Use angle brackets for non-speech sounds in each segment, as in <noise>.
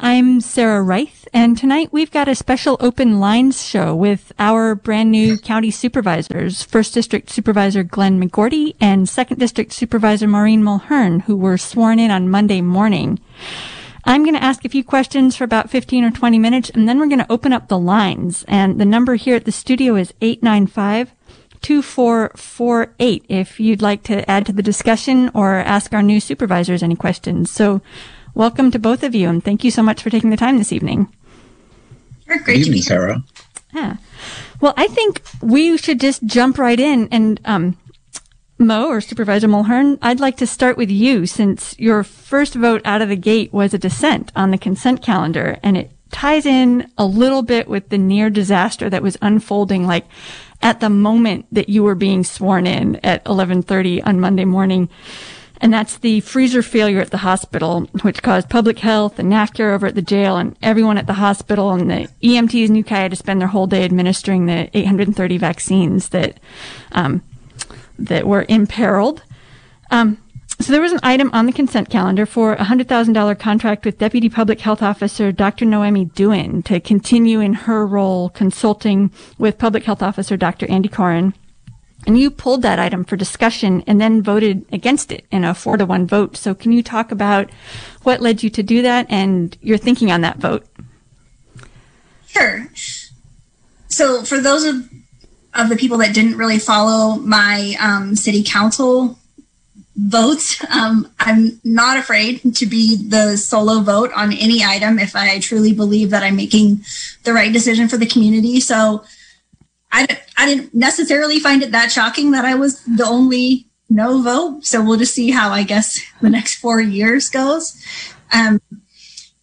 I'm Sarah Reith, and tonight we've got a special open lines show with our brand new county supervisors, First District Supervisor Glenn McGourty and Second District Supervisor Maureen Mulheren, who were sworn in on Monday morning. I'm going to ask a few questions for about 15 or 20 minutes, and then we're going to open up the lines. And the number here at the studio is 895 2448 if you'd like to add to the discussion or ask our new supervisors any questions. So welcome to both of you, and thank you so much for taking the time this evening. Sure, great Good evening, Sarah. Yeah. Well, I think we should just jump right in and um, Mo or Supervisor Mulheren, I'd like to start with you since your first vote out of the gate was a dissent on the consent calendar and it ties in a little bit with the near disaster that was unfolding like at the moment that you were being sworn in at 11:30 on Monday morning. And that's the freezer failure at the hospital, which caused public health and NAFCA over at the jail and everyone at the hospital and the EMTs in Ukiah to spend their whole day administering the 830 vaccines that, um, that were imperiled. Um, so there was an item on the consent calendar for a $100,000 contract with Deputy Public Health Officer Dr. Noemi Doohan to continue in her role consulting with Public Health Officer Dr. Andy Coren. And you pulled that item for discussion and then voted against it in a four to one vote. So can you talk about what led you to do that and your thinking on that vote? Sure. So for those of, of the people that didn't really follow my um, city council votes, um, I'm not afraid to be the solo vote on any item if I truly believe that I'm making the right decision for the community. So I, I didn't necessarily find it that shocking that I was the only no vote. So we'll just see how I guess the next four years goes. Um,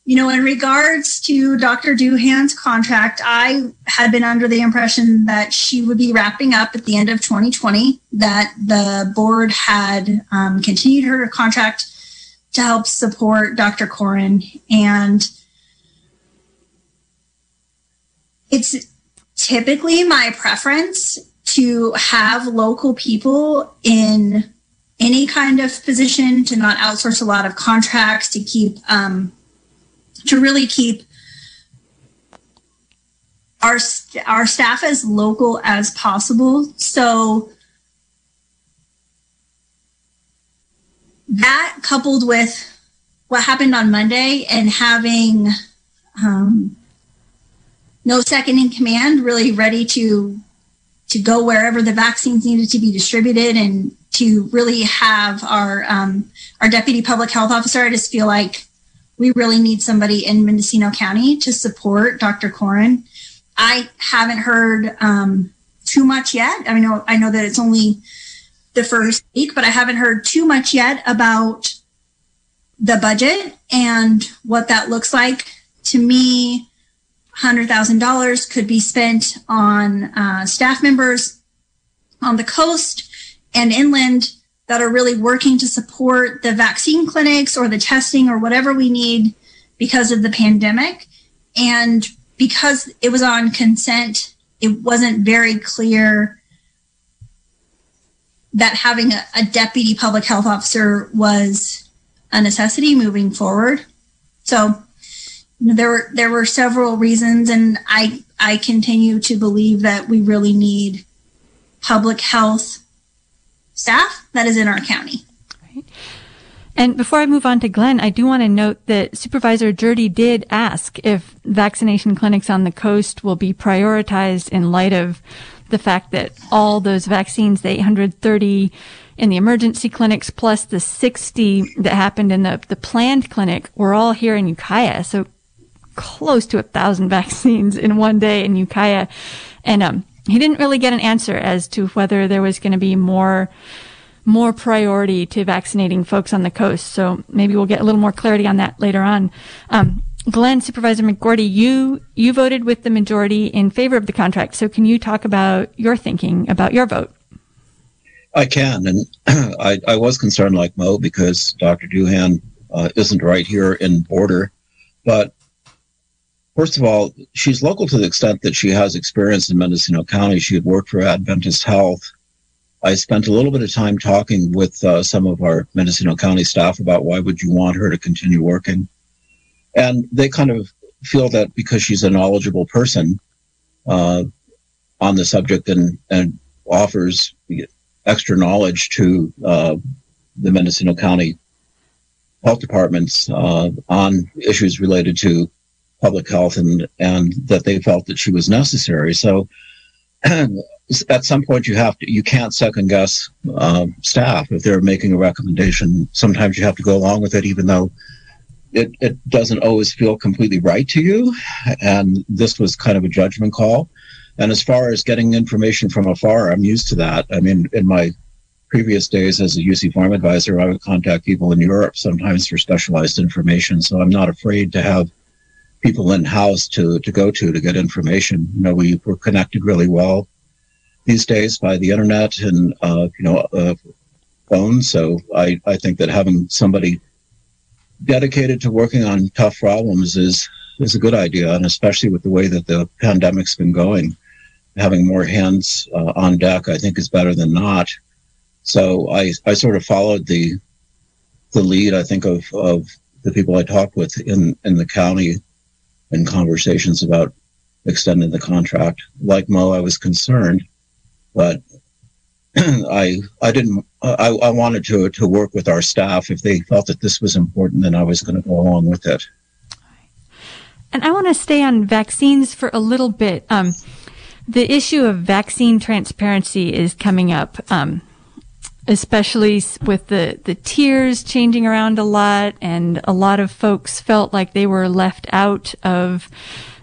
you know, in regards to Dr. Doohan's contract, I had been under the impression that she would be wrapping up at the end of 2020, that the board had um, continued her contract to help support Dr. Coren. And it's typically my preference to have local people in any kind of position to not outsource a lot of contracts to keep um, to really keep our our staff as local as possible. So that coupled with what happened on monday and having um, no second in command, really ready to to go wherever the vaccines needed to be distributed and to really have our um, our deputy public health officer. I just feel like we really need somebody in Mendocino County to support Dr. Coren. I haven't heard um, too much yet. I mean, I know that it's only the first week, but I haven't heard too much yet about the budget and what that looks like. To me, $100,000 could be spent on uh, staff members on the coast and inland that are really working to support the vaccine clinics or the testing or whatever we need because of the pandemic. And because it was on consent, it wasn't very clear that having a, a deputy public health officer was a necessity moving forward. So there were there were several reasons, and I I continue to believe that we really need public health staff that is in our county. And before I move on to Glenn, I do want to note that Supervisor Gjerde did ask if vaccination clinics on the coast will be prioritized in light of the fact that all those vaccines, the 830 in the emergency clinics plus the 60 that happened in the, the planned clinic were all here in Ukiah. So close to a thousand <laughs> vaccines in one day in Ukiah. And, um, he didn't really get an answer as to whether there was going to be more, more priority to vaccinating folks on the coast. So maybe we'll get a little more clarity on that later on. Um, Glenn, Supervisor McGourty, you, you voted with the majority in favor of the contract. So can you talk about your thinking about your vote? I can. And <clears throat> I, I was concerned like Mo because Dr. Doohan uh, isn't right here in border. But First of all, she's local to the extent that she has experience in Mendocino County. She had worked for Adventist Health. I spent a little bit of time talking with uh, some of our Mendocino County staff about why would you want her to continue working. and they kind of feel that because she's a knowledgeable person uh, on the subject and and offers extra knowledge to uh, the Mendocino County health departments uh, on issues related to public health and and that they felt that she was necessary. So <clears throat> at some point you have to you can't second guess uh, staff if they're making a recommendation. Sometimes you have to go along with it, even though it, it doesn't always feel completely right to you. And this was kind of a judgment call. And as far as getting information from afar, I'm used to that. I mean, in my previous days as a UC farm advisor, I would contact people in Europe sometimes for specialized information. So I'm not afraid to have people in house to, to go to to get information. You know, we were connected really well these days by the internet and, uh, you know, uh, phones. So I, I think that having somebody dedicated to working on tough problems is, is a good idea. And especially with the way that the pandemic's been going, having more hands uh, on deck, I think is better than not. So I, I sort of followed the, the lead, I think, of, of the people I talked with in, in the county in conversations about extending the contract. Like Mo, I was concerned, but <clears throat> I I didn't I, I wanted to to work with our staff. If they felt that this was important, then I was going to go along with it. And I want to stay on vaccines for a little bit. Um, the issue of vaccine transparency is coming up. Um, especially with the, the tiers changing around a lot and a lot of folks felt like they were left out of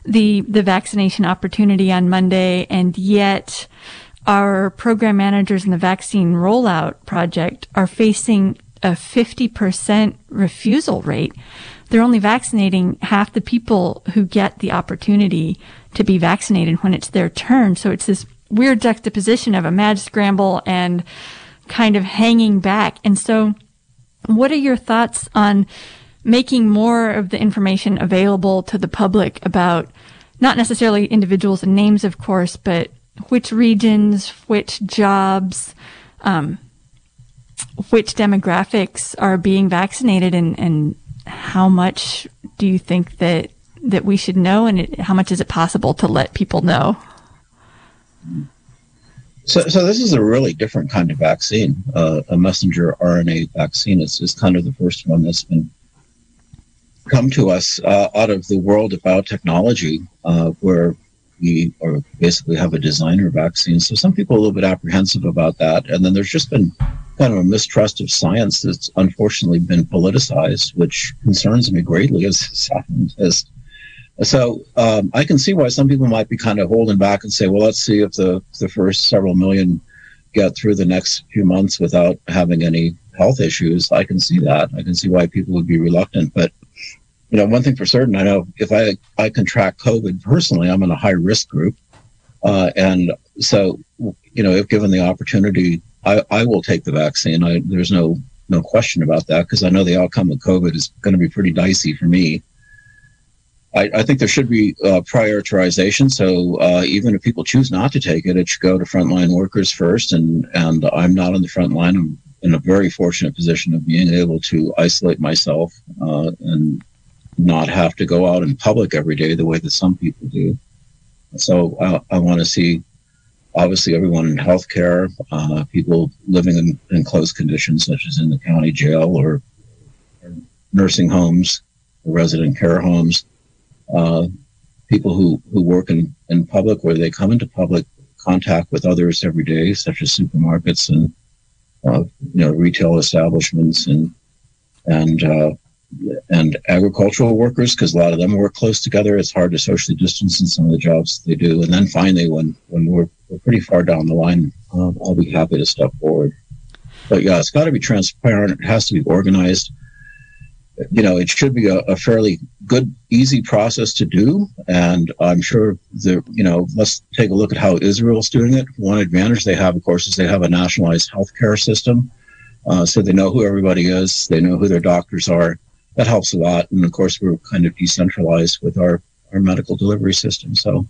the, the vaccination opportunity on Monday. And yet our program managers in the vaccine rollout project are facing a 50% refusal rate. They're only vaccinating half the people who get the opportunity to be vaccinated when it's their turn. So it's this weird juxtaposition of a mad scramble and kind of hanging back. And so what are your thoughts on making more of the information available to the public about not necessarily individuals and names, of course, but which regions, which jobs, um, which demographics are being vaccinated and, and how much do you think that that we should know and it, how much is it possible to let people know? So, so this is a really different kind of vaccine, uh, a messenger RNA vaccine. It's, it's kind of the first one that's been come to us uh, out of the world of biotechnology, uh, where we are basically have a designer vaccine. So some people are a little bit apprehensive about that, and then there's just been kind of a mistrust of science that's unfortunately been politicized, which concerns me greatly as as so um, I can see why some people might be kind of holding back and say, well, let's see if the, the first several million get through the next few months without having any health issues. I can see that. I can see why people would be reluctant. But, you know, one thing for certain, I know if I, I contract COVID personally, I'm in a high risk group. Uh, and so, you know, if given the opportunity, I, I will take the vaccine. I, there's no, no question about that because I know the outcome of COVID is going to be pretty dicey for me. I, I, think there should be uh, prioritization. So uh, even if people choose not to take it, it should go to frontline workers first. And and I'm not on the front line. I'm in a very fortunate position of being able to isolate myself uh, and not have to go out in public every day the way that some people do. So I, I want to see, obviously, everyone in healthcare, uh, people living in, in close conditions, such as in the county jail or, or nursing homes, resident care homes uh, people who, who work in, in public where they come into public contact with others every day, such as supermarkets and uh, you know retail establishments and and uh, and agricultural workers because a lot of them work close together. It's hard to socially distance in some of the jobs they do. And then finally, when when we're, we're pretty far down the line, um, I'll be happy to step forward. But yeah, it's got to be transparent. It has to be organized you know, it should be a, a, fairly good, easy process to do. And I'm sure the, you know, let's take a look at how Israel's doing it. One advantage they have, of course, is they have a nationalized healthcare system. Uh, so they know who everybody is. They know who their doctors are. That helps a lot. And of course, we're kind of decentralized with our, our medical delivery system. So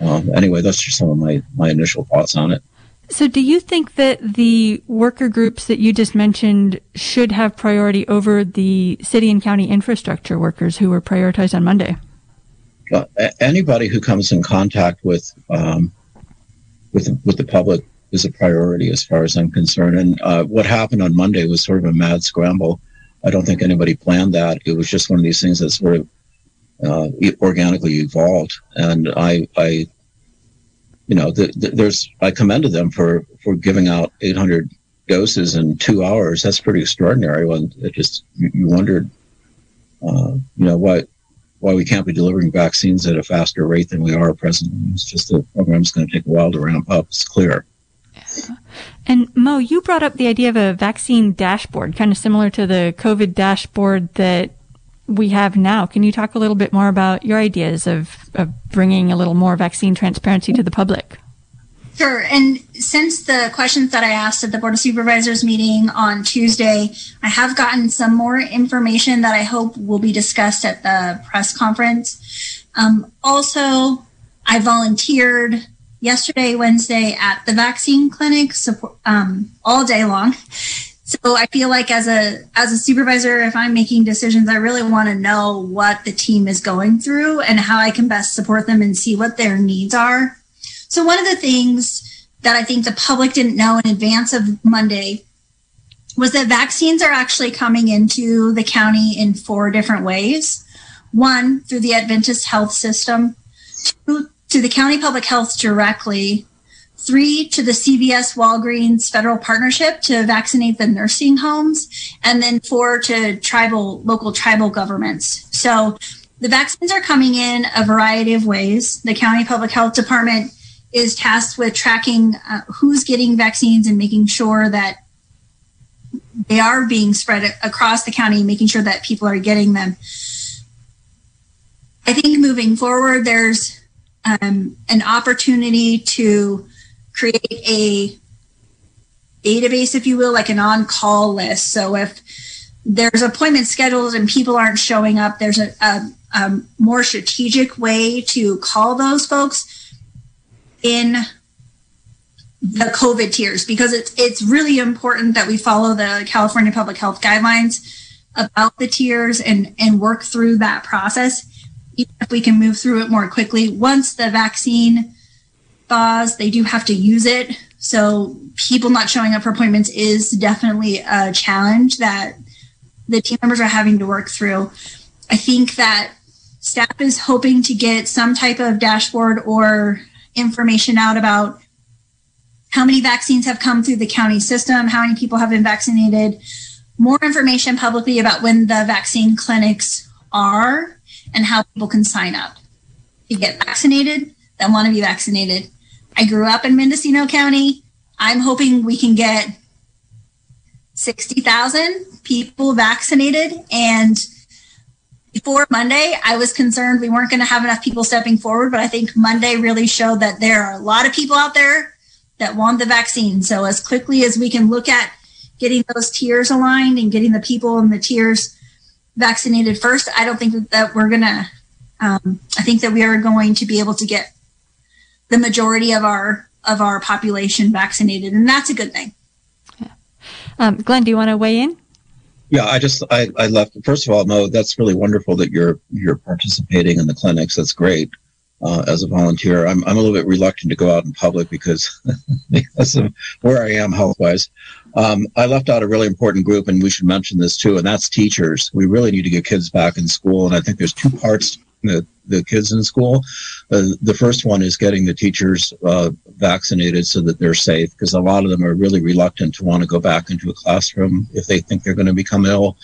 um, anyway, that's just some of my, my initial thoughts on it. So, do you think that the worker groups that you just mentioned should have priority over the city and county infrastructure workers who were prioritized on Monday? Uh, anybody who comes in contact with um, with with the public is a priority, as far as I'm concerned. And uh, what happened on Monday was sort of a mad scramble. I don't think anybody planned that. It was just one of these things that sort of uh, organically evolved. And I, I you know, the, the, there's I commended them for for giving out 800 doses in two hours. That's pretty extraordinary. When it just you, you wondered, uh, you know, why why we can't be delivering vaccines at a faster rate than we are presently. It's just the program's going to take a while to ramp up. It's clear. And Mo, you brought up the idea of a vaccine dashboard, kind of similar to the COVID dashboard that we have now. Can you talk a little bit more about your ideas of, of bringing a little more vaccine transparency to the public? Sure. And since the questions that I asked at the Board of Supervisors meeting on Tuesday, I have gotten some more information that I hope will be discussed at the press conference. Um, also, I volunteered yesterday, Wednesday at the vaccine clinic support, um, all day long. So I feel like as a as a supervisor, if I'm making decisions, I really want to know what the team is going through and how I can best support them and see what their needs are. So one of the things that I think the public didn't know in advance of Monday was that vaccines are actually coming into the county in four different ways. One, through the Adventist health system, two, to the county public health directly, three to the CVS Walgreens federal partnership to vaccinate the nursing homes, and then four to tribal, local tribal governments. So the vaccines are coming in a variety of ways. The county public health department is tasked with tracking uh, who's getting vaccines and making sure that they are being spread across the county, making sure that people are getting them. I think moving forward, there's um, an opportunity to create a database, if you will, like an on call list. So if there's appointment schedules and people aren't showing up, there's a, a, a more strategic way to call those folks in the COVID tiers because it's it's really important that we follow the California Public Health guidelines about the tiers and and work through that process. Even if we can move through it more quickly, once the vaccine thaws, they do have to use it. So people not showing up for appointments is definitely a challenge that the team members are having to work through. I think that staff is hoping to get some type of dashboard or information out about how many vaccines have come through the county system, how many people have been vaccinated, more information publicly about when the vaccine clinics are and how people can sign up to get vaccinated that want to be vaccinated. I grew up in Mendocino County. I'm hoping we can get 60,000 people vaccinated. And before Monday, I was concerned we weren't going to have enough people stepping forward, but I think Monday really showed that there are a lot of people out there that want the vaccine. So, as quickly as we can look at getting those tiers aligned and getting the people in the tiers vaccinated first, I don't think that, we're going to, um, I think that we are going to be able to get the majority of our of our population vaccinated, and that's a good thing. Yeah. Um, Glenn, do you want to weigh in? Yeah, I just I, I left. First of all, no, that's really wonderful that you're you're participating in the clinics. That's great. Uh, as a volunteer, I'm I'm a little bit reluctant to go out in public because <laughs> because of where I am health wise. Um, I left out a really important group, and we should mention this too, and that's teachers. We really need to get kids back in school, and I think there's two parts the, the kids in school. Uh, the first one is getting the teachers uh, vaccinated so that they're safe, because a lot of them are really reluctant to want to go back into a classroom if they think they're going to become ill.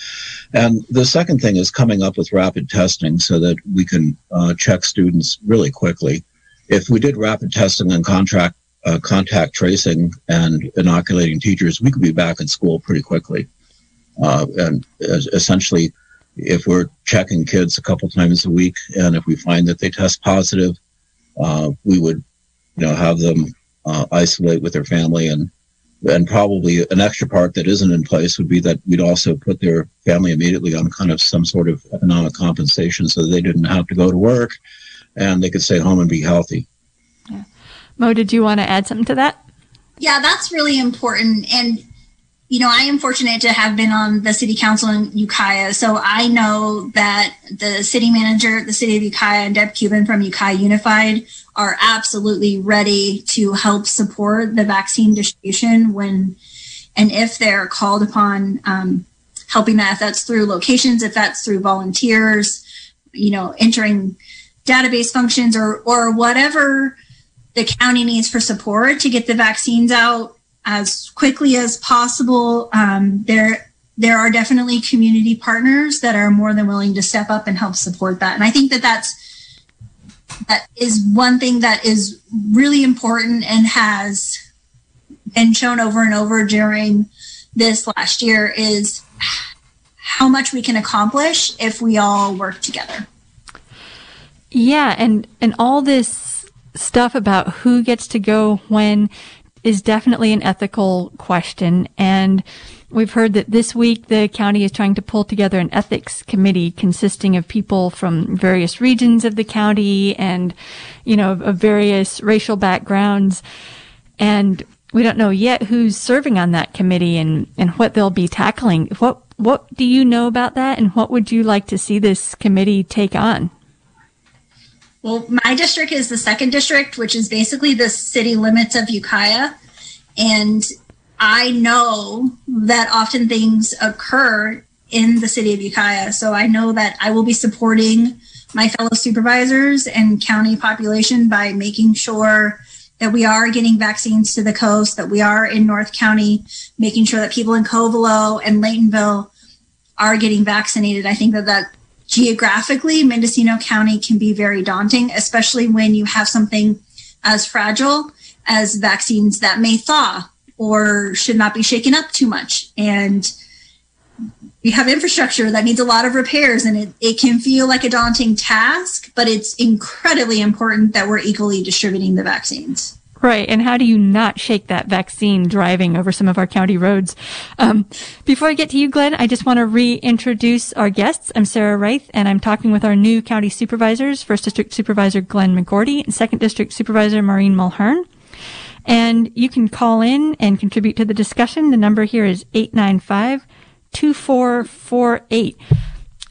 And the second thing is coming up with rapid testing so that we can uh, check students really quickly. If we did rapid testing and contract uh, contact tracing and inoculating teachers, we could be back in school pretty quickly. Uh, and essentially if we're checking kids a couple times a week, and if we find that they test positive, uh, we would, you know, have them uh, isolate with their family, and and probably an extra part that isn't in place would be that we'd also put their family immediately on kind of some sort of economic compensation, so they didn't have to go to work, and they could stay home and be healthy. Yeah. Mo, did you want to add something to that? Yeah, that's really important. And, you know, I am fortunate to have been on the city council in Ukiah. So I know that the city manager, the city of Ukiah, and Deb Kubin from Ukiah Unified are absolutely ready to help support the vaccine distribution when and if they're called upon um, helping that, if that's through locations, if that's through volunteers, you know, entering database functions or or whatever the county needs for support to get the vaccines out as quickly as possible. Um, there there are definitely community partners that are more than willing to step up and help support that. And I think that that's that is one thing that is really important and has been shown over and over during this last year is how much we can accomplish if we all work together. Yeah, and and all this stuff about who gets to go when is definitely an ethical question and We've heard that this week the county is trying to pull together an ethics committee consisting of people from various regions of the county and, you know, of various racial backgrounds. And we don't know yet who's serving on that committee and, and what they'll be tackling. What, what do you know about that? And what would you like to see this committee take on? Well, my district is the second district, which is basically the city limits of Ukiah. And I know that often things occur in the city of Ukiah. So I know that I will be supporting my fellow supervisors and county population by making sure that we are getting vaccines to the coast, that we are in North County, making sure that people in Covelo and Laytonville are getting vaccinated. I think that that geographically, Mendocino County can be very daunting, especially when you have something as fragile as vaccines that may thaw or should not be shaken up too much. And we have infrastructure that needs a lot of repairs and it, it can feel like a daunting task, but it's incredibly important that we're equally distributing the vaccines. Right. And how do you not shake that vaccine driving over some of our county roads? Um, before I get to you, Glenn, I just want to reintroduce our guests. I'm Sarah Reith and I'm talking with our new county supervisors, First District Supervisor Glenn McGourty and Second District Supervisor Maureen Mulheren. And you can call in and contribute to the discussion. The number here is 895 2448.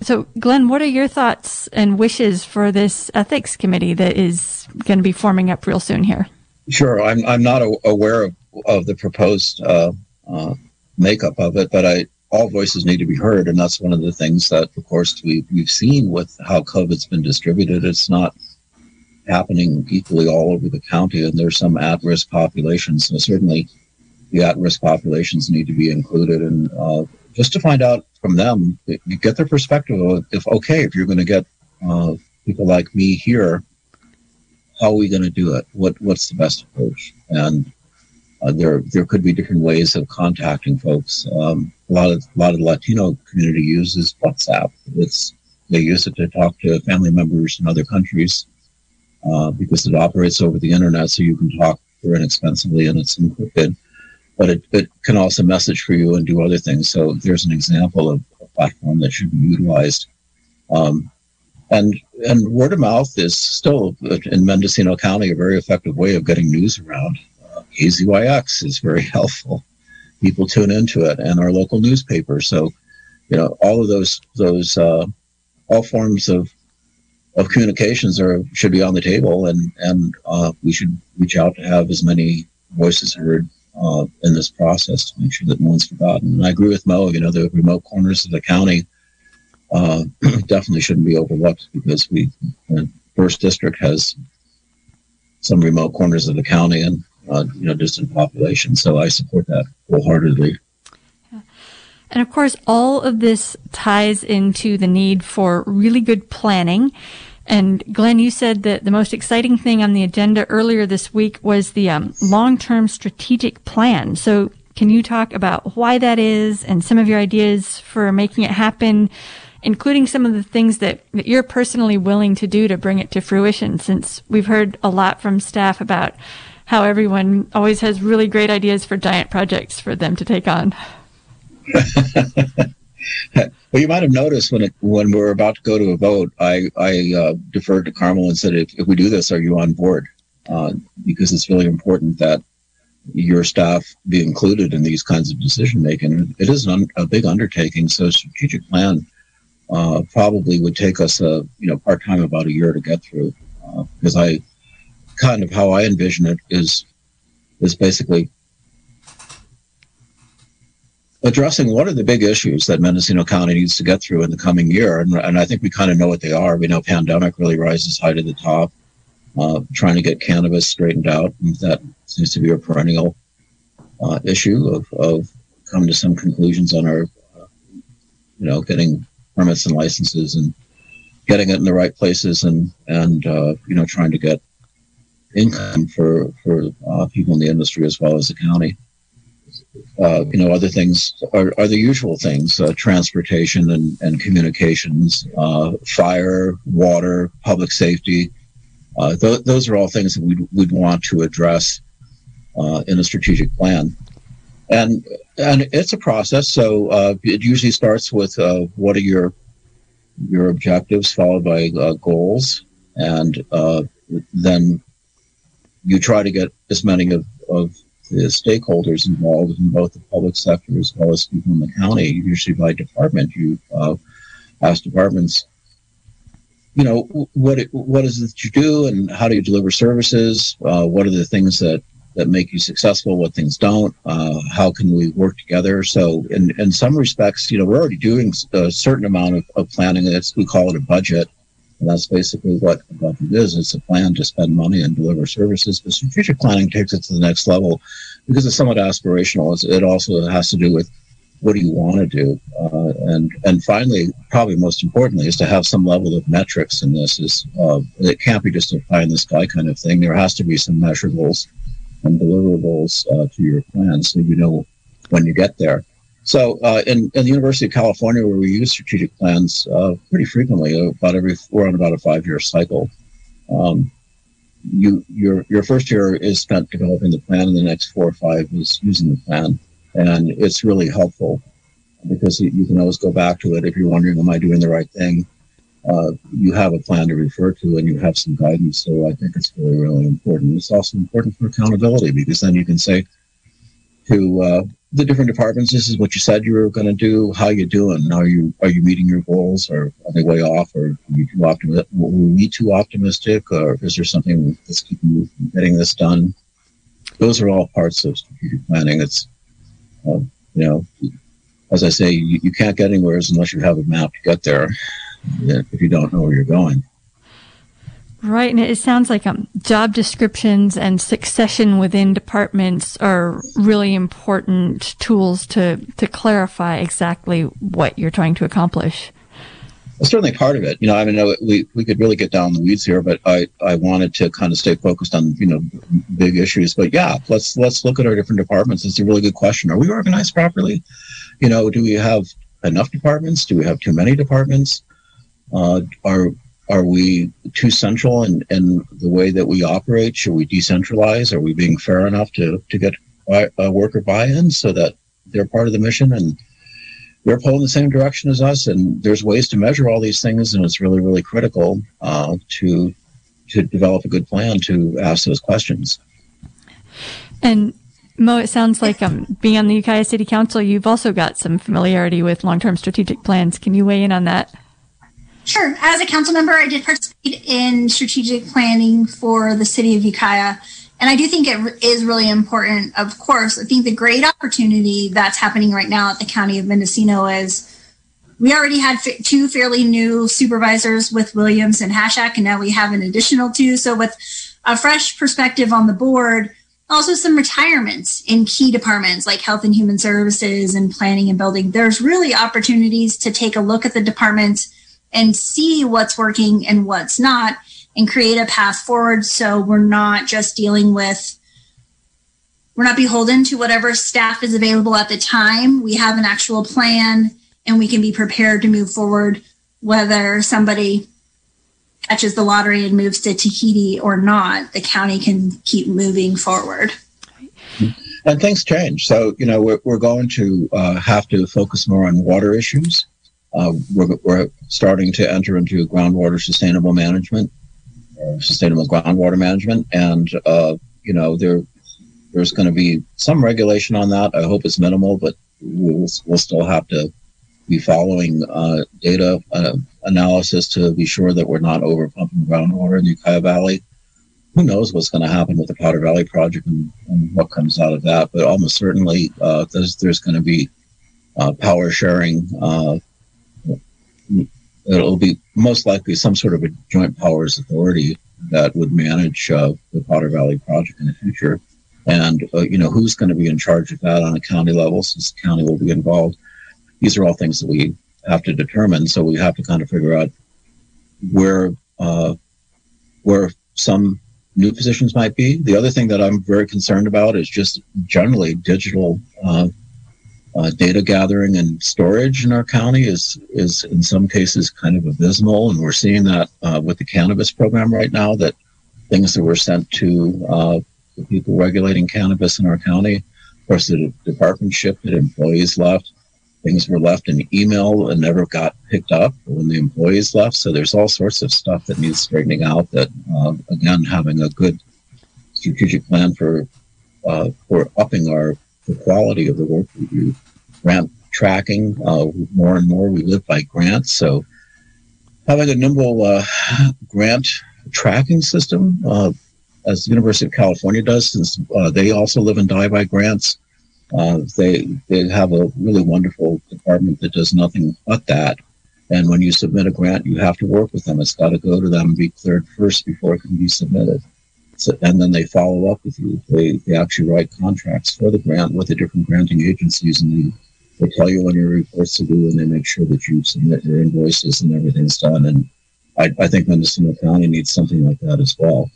So, Glenn, what are your thoughts and wishes for this ethics committee that is going to be forming up real soon here? Sure. I'm, I'm not a, aware of, of the proposed uh, uh, makeup of it, but I, all voices need to be heard. And that's one of the things that, of course, we, we've seen with how COVID's been distributed. It's not happening equally all over the county, and there's some at-risk populations. So certainly, the at-risk populations need to be included, and uh, just to find out from them, get their perspective of if okay, if you're going to get uh, people like me here, how are we going to do it? What what's the best approach? And uh, there there could be different ways of contacting folks. Um, a lot of a lot of the Latino community uses WhatsApp. It's they use it to talk to family members in other countries uh, because it operates over the internet, so you can talk very inexpensively and it's encrypted. But it, it can also message for you and do other things. So there's an example of a platform that should be utilized. Um, and and word of mouth is still in Mendocino County a very effective way of getting news around. Uh, KZYX is very <laughs> helpful. People tune into it, and our local newspaper. So, you know, all of those those uh, all forms of of communications are should be on the table, and and uh, we should reach out to have as many voices heard uh, in this process to make sure that no one's forgotten. And I agree with Mo. You know, the remote corners of the county uh, <clears throat> definitely shouldn't be overlooked because we the first district has some remote corners of the county and uh, you know distant population. So I support that wholeheartedly. And of course, all of this ties into the need for really good planning. And Glenn, you said that the most exciting thing on the agenda earlier this week was the um, long-term strategic plan. So can you talk about why that is and some of your ideas for making it happen, including some of the things that, that you're personally willing to do to bring it to fruition? Since we've heard a lot from staff about how everyone always has really great ideas for giant projects for them to take on. <laughs> well, you might have noticed when it, when we are about to go to a vote, I I uh, deferred to Carmel and said, if, if we do this, are you on board? Uh, because it's really important that your staff be included in these kinds of decision making. It is a big undertaking, so strategic plan uh, probably would take us a you know part time about a year to get through. Because uh, I kind of how I envision it is is basically addressing what are the big issues that Mendocino County needs to get through in the coming year, and, and I think we kind of know what they are. We know pandemic really rises high to the top. Uh, trying to get cannabis straightened out, that seems to be a perennial uh, issue of, of coming to some conclusions on our, uh, you know, getting permits and licenses and getting it in the right places and and uh, you know trying to get income for for uh, people in the industry as well as the county. Uh, you know, other things are, are the usual things: uh, transportation and, and communications, uh, fire, water, public safety. Uh, th- those are all things that we'd, we'd want to address in a strategic plan. And and it's a process. So it usually starts with what are your your objectives, followed by goals, and then you try to get as many of, of the stakeholders involved in both the public sector as well as people in the county, usually by department. You uh, ask departments, you know, what what is it that you do and how do you deliver services? Uh, what are the things that, that make you successful? What things don't? Uh, how can we work together? So, in, in some respects, you know, we're already doing a certain amount of, of planning. It's, we call it a budget. And that's basically what a budget is. It's a plan to spend money and deliver services. But strategic planning takes it to the next level because it's somewhat aspirational. It also has to do with what do you want to do, uh, and and finally, probably most importantly, is to have some level of metrics in this. Is uh, it can't be just a pie in the sky kind of thing. There has to be some measurables and deliverables uh, to your plan, so you know when you get there. So uh, in, in the University of California, where we use strategic plans uh, pretty frequently, about every we're on about a five year cycle. Um, you your your first year is spent developing the plan, and the next four or five is using the plan, and it's really helpful because you can always go back to it if you're wondering, am I doing the right thing? Uh, you have a plan to refer to and you have some guidance. So I think it's really, really important. It's also important for accountability because then you can say to uh, the different departments. This is what you said you were going to do. How you doing? Are you are you meeting your goals, or are they way off, or are you too optimistic? Were we too optimistic, or is there something that's keeping you from getting this done? Those are all parts of strategic planning. It's uh, you know, as I say, you, you can't get anywhere unless you have a map to get there. If you don't know where you're going. Right, and it sounds like um, job descriptions and succession within departments are really important tools to to clarify exactly what you're trying to accomplish. Well, certainly part of it. You know, I mean, we we could really get down the weeds here, but I I wanted to kind of stay focused on you know big issues. But yeah, let's let's look at our different departments. It's a really good question. Are we organized properly? You know, do we have enough departments? Do we have too many departments? Uh, are are we too central in, in the way that we operate? Should we decentralize? Are we being fair enough to, to get a worker buy-in so that they're part of the mission and they're pulling the same direction as us? And there's ways to measure all these things, and it's really, really critical uh, to to develop a good plan to ask those questions. And Mo, it sounds like um, being on the Ukiah City Council, you've also got some familiarity with long-term strategic plans. Can you weigh in on that? Sure. As a council member, I did participate in strategic planning for the city of Ukiah. And I do think it is really important. Of course, I think the great opportunity that's happening right now at the County of Mendocino is we already had two fairly new supervisors with Williams and Haschak, and now we have an additional two. So, with a fresh perspective on the board, also some retirements in key departments like health and human services and planning and building, there's really opportunities to take a look at the departments and see what's working and what's not and create a path forward so we're not just dealing with we're not beholden to whatever staff is available at the time. We have an actual plan and we can be prepared to move forward whether somebody catches the lottery and moves to tahiti or not the county can keep moving forward. And things change. So you know we're, we're going to uh, have to focus more on water issues uh, we're, we're, starting to enter into groundwater sustainable management, uh, sustainable groundwater management, and uh, you know there there's going to be some regulation on that. I hope it's minimal, but we'll, we'll still have to be following uh, data uh, analysis to be sure that we're not over pumping groundwater in the Ukiah Valley. Who knows what's going to happen with the Potter Valley project and, and what comes out of that? But almost certainly, uh, there's, there's going to be power sharing. Uh, it'll be most likely some sort of a joint powers authority that would manage uh, the Potter Valley project in the future. And, uh, you know, who's going to be in charge of that on a county level since the county will be involved? These are all things that we have to determine. So we have to kind of figure out where, uh, where some new positions might be. The other thing that I'm very concerned about is just generally digital uh, data gathering and storage in our county is is in some cases kind of abysmal, and we're seeing that uh, with the cannabis program right now. That things that were sent to uh, the people regulating cannabis in our county, of course, the department shifted, employees left, things were left in email and never got picked up when the employees left. So there's all sorts of stuff that needs straightening out. That uh, again, having a good strategic plan for uh, for upping our the quality of the work we do. Grant tracking, uh, more and more we live by grants. So having a nimble uh, grant tracking system, uh, as the University of California does, since uh, they also live and die by grants, uh, they they have a really wonderful department that does nothing but that. And when you submit a grant, you have to work with them. It's got to go to them and be cleared first before it can be submitted. So, and then they follow up with you. They, they actually write contracts for the grant with the different granting agencies, and they, they tell you when your reports to do, and they make sure that you submit your invoices and everything's done. And I, I think Mendocino County needs something like that as well.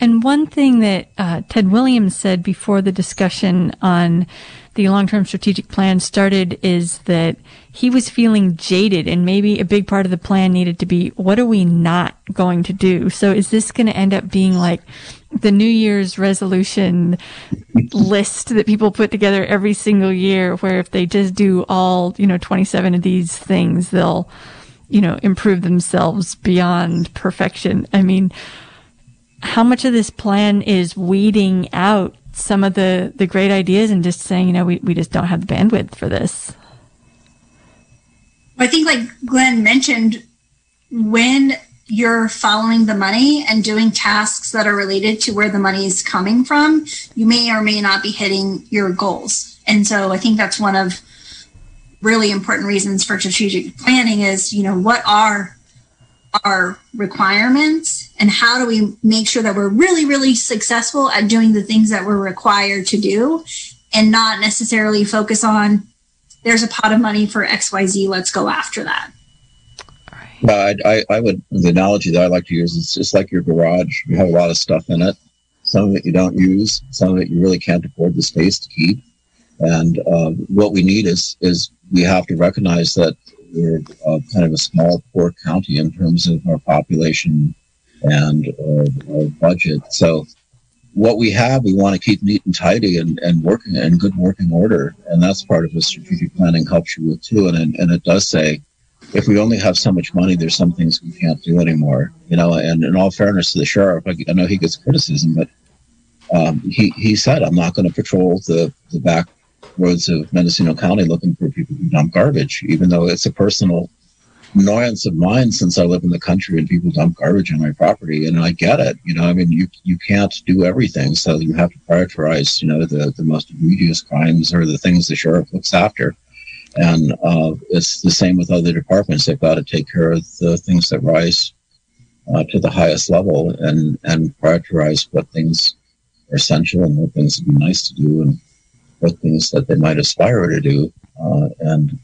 And one thing that uh, Ted Williams said before the discussion on the long-term strategic plan started is that he was feeling jaded and maybe a big part of the plan needed to be what are we not going to do? So is this going to end up being like the New Year's resolution list that people put together every single year where if they just do all, you know, 27 of these things, they'll, you know, improve themselves beyond perfection. I mean, how much of this plan is weeding out some of the, the great ideas and just saying, you know, we, we just don't have the bandwidth for this? I think, like Glenn mentioned, when you're following the money and doing tasks that are related to where the money is coming from, you may or may not be hitting your goals. And so I think that's one of really important reasons for strategic planning is, you know, what are our requirements and how do we make sure that we're really, really successful at doing the things that we're required to do and not necessarily focus on there's a pot of money for XYZ, let's go after that. Well, I, I, would, the analogy that I like to use is just like your garage. You have a lot of stuff in it. Some of it you don't use, some of it you really can't afford the space to keep. And uh, what we need is, is we have to recognize that we're uh, kind of a small, poor county in terms of our population and uh, our budget. So what we have, we want to keep neat and tidy and, and working in good working order. And that's part of what strategic planning helps you with too. And, and it does say, if we only have so much money, there's some things we can't do anymore, you know, and in all fairness to the sheriff, I, know he gets criticism, but um, he, he said, I'm not going to patrol the, the back roads of Mendocino County looking for people who dump garbage, even though it's a personal annoyance of mine since I live in the country and people dump garbage on my property. And I get it. You know, I mean, you, you can't do everything. So you have to prioritize, you know, the, the most egregious crimes or the things the sheriff looks after. And uh, it's the same with other departments. They've got to take care of the things that rise uh, to the highest level and, and prioritize what things are essential and what things would be nice to do and what things that they might aspire to do uh, and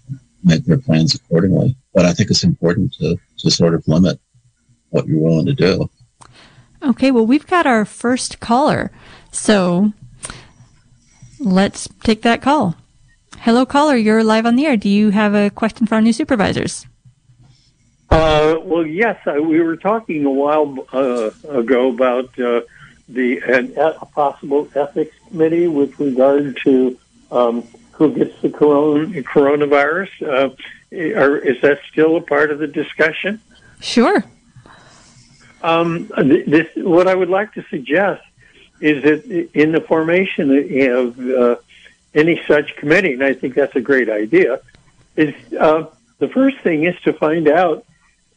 make their plans accordingly. But I think it's important to, to sort of limit what you're willing to do. Okay, well, we've got our first caller. So let's take that call. Hello, caller. You're live on the air. Do you have a question for our new supervisors? Uh, well, yes. Uh, we were talking a while uh, ago about uh, the an, a possible ethics committee with regard to um, who gets the corona, coronavirus. Uh, are, is that still a part of the discussion? Sure. Um, this, what I would like to suggest is that in the formation of uh, any such committee, and I think that's a great idea, is uh, the first thing is to find out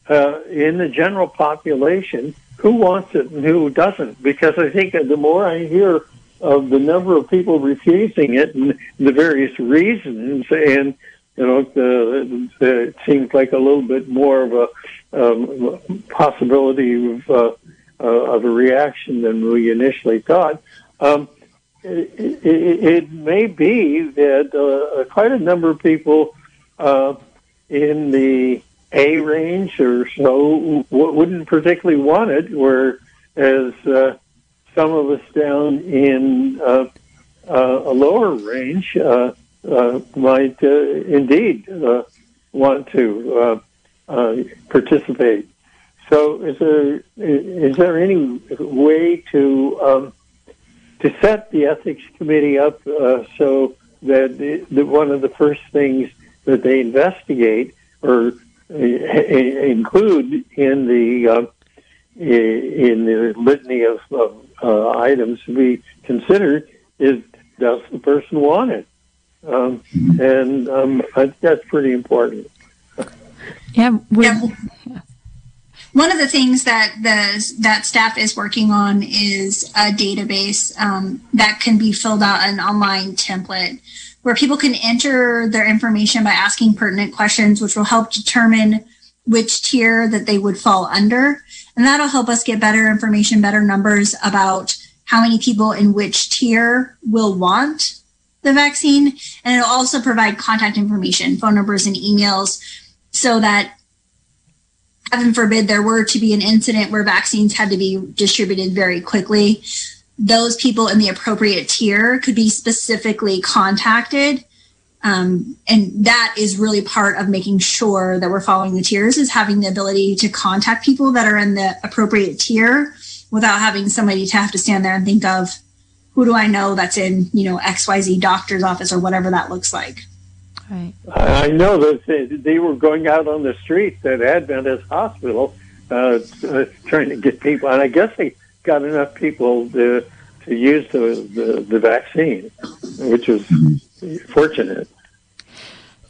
uh, in the general population who wants it and who doesn't. Because I think the more I hear of the number of people refusing it and the various reasons, and you know, the, the, it seems like a little bit more of a um, possibility of, uh, uh, of a reaction than we initially thought. Um, it, it, it, may be that uh, quite a number of people uh, in the A range or so wouldn't particularly want it, whereas uh, some of us down in uh, uh, a lower range uh, uh, might uh, indeed uh, want to participate. So, is there is there any way to um, to set the ethics committee up so that, one of the first things that they investigate or include in the in the litany of, of uh, items to be considered is does the person want it? Um, and um, I that's pretty important. Yeah, yeah. One of the things that the that staff is working on is a database um, that can be filled out an online template where people can enter their information by asking pertinent questions, which will help determine which tier that they would fall under. And that'll help us get better information, better numbers about how many people in which tier will want the vaccine. And it'll also provide contact information, phone numbers and emails so that heaven forbid there were to be an incident where vaccines had to be distributed very quickly those people in the appropriate tier could be specifically contacted um, and that is really part of making sure that we're following the tiers is having the ability to contact people that are in the appropriate tier without having somebody to have to stand there and think of who do I know that's in, you know, XYZ doctor's office or whatever that looks like. Right. I know that they were going out on the streets at Adventist Hospital uh, uh, trying to get people, and I guess they got enough people to to use the, the, the vaccine, which was fortunate.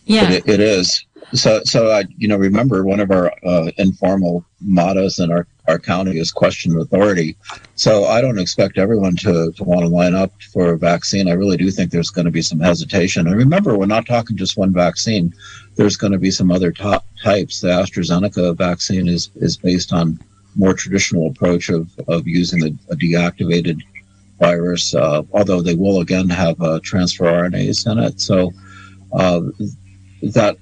Yeah, it, it is. So, so I, you know, remember one of our uh, informal mottos in our, our county is question authority. So I don't expect everyone to, to want to line up for a vaccine. I really do think there's going to be some hesitation. And remember, we're not talking just one vaccine. There's going to be some other top types. The AstraZeneca vaccine is, is based on more traditional approach of, of using a, a deactivated virus, uh, although they will again have uh, transfer RNAs in it. So uh, that